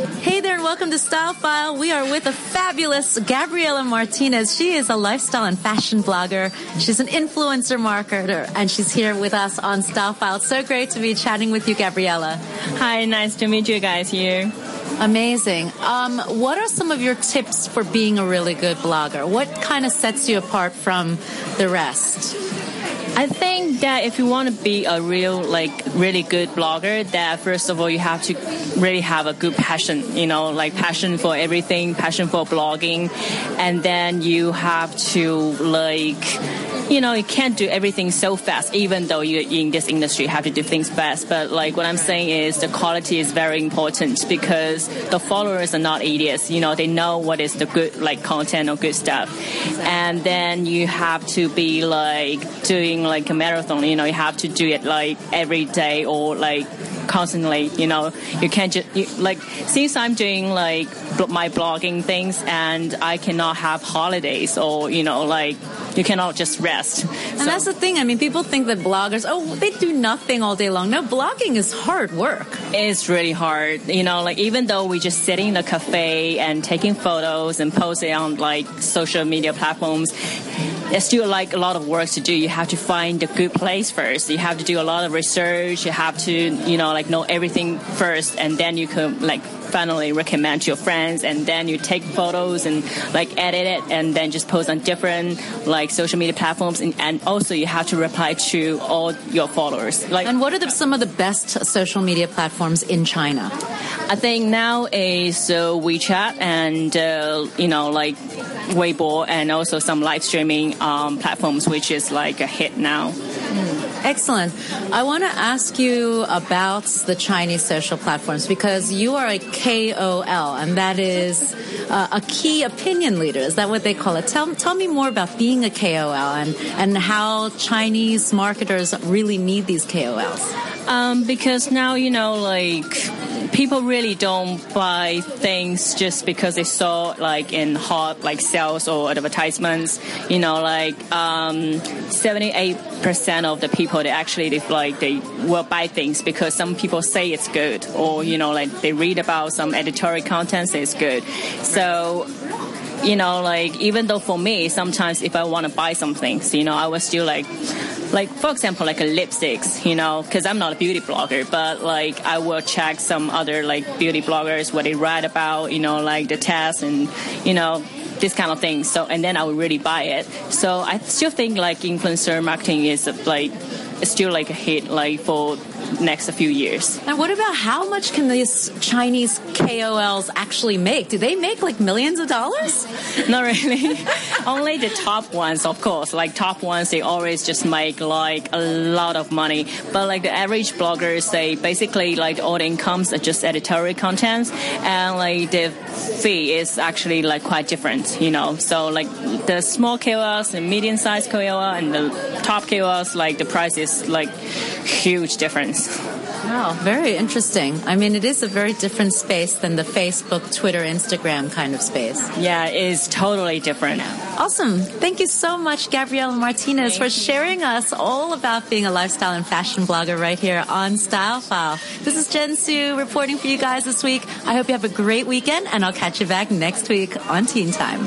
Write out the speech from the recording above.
Hey there and welcome to Style File. We are with a fabulous Gabriela Martinez. She is a lifestyle and fashion blogger. She's an influencer marketer and she's here with us on Style File. It's so great to be chatting with you, Gabriela. Hi, nice to meet you guys here. Amazing. Um, what are some of your tips for being a really good blogger? What kind of sets you apart from the rest? I think that if you want to be a real, like, really good blogger, that first of all, you have to really have a good passion, you know, like passion for everything, passion for blogging. And then you have to, like, you know, you can't do everything so fast, even though you're in this industry, you have to do things fast. But like what I'm saying is the quality is very important because the followers are not idiots. You know, they know what is the good, like content or good stuff. And then you have to be like doing like a marathon, you know, you have to do it like every day or like constantly. You know, you can't just you, like since I'm doing like my blogging things and I cannot have holidays or you know like you cannot just rest. And so, that's the thing. I mean, people think that bloggers, oh, they do nothing all day long. No, blogging is hard work. It's really hard. You know, like even though we're just sitting in the cafe and taking photos and posting on like social media platforms, there's still like a lot of work to do. You have to find a good place first. You have to do a lot of research. You have to, you know, like know everything first, and then you can like finally recommend to your friends and then you take photos and like edit it and then just post on different like social media platforms and, and also you have to reply to all your followers like and what are the, some of the best social media platforms in china i think now is uh, wechat and uh, you know like weibo and also some live streaming um, platforms which is like a hit now mm. Excellent. I want to ask you about the Chinese social platforms because you are a KOL, and that is uh, a key opinion leader. Is that what they call it? Tell, tell me more about being a KOL and, and how Chinese marketers really need these KOLs. Um, because now, you know, like people really don't buy things just because they saw like in hot like sales or advertisements. You know, like um, 78% of the people they actually they, like they will buy things because some people say it's good or you know like they read about some editorial content say it's good. So you know, like even though for me, sometimes if I want to buy some things, you know, I was still like, like for example, like a lipsticks, you know, because I'm not a beauty blogger, but like I will check some other like beauty bloggers what they write about, you know, like the test and you know this kind of thing. So and then I would really buy it. So I still think like influencer marketing is like still like a hit like for next few years. And what about how much can these Chinese KOLs actually make? Do they make like millions of dollars? Not really. Only the top ones, of course. Like top ones, they always just make like a lot of money. But like the average bloggers, they basically like all the incomes are just editorial contents, and like the fee is actually like quite different. You know, so like the small KOLs, the medium-sized KOL, and the top KOLs, like the price is like huge difference. Wow, very interesting. I mean, it is a very different space than the Facebook, Twitter, Instagram kind of space. Yeah, it is totally different. Awesome. Thank you so much, Gabriela Martinez, Thank for sharing us all about being a lifestyle and fashion blogger right here on Style File. This is Jen Su reporting for you guys this week. I hope you have a great weekend, and I'll catch you back next week on Teen Time.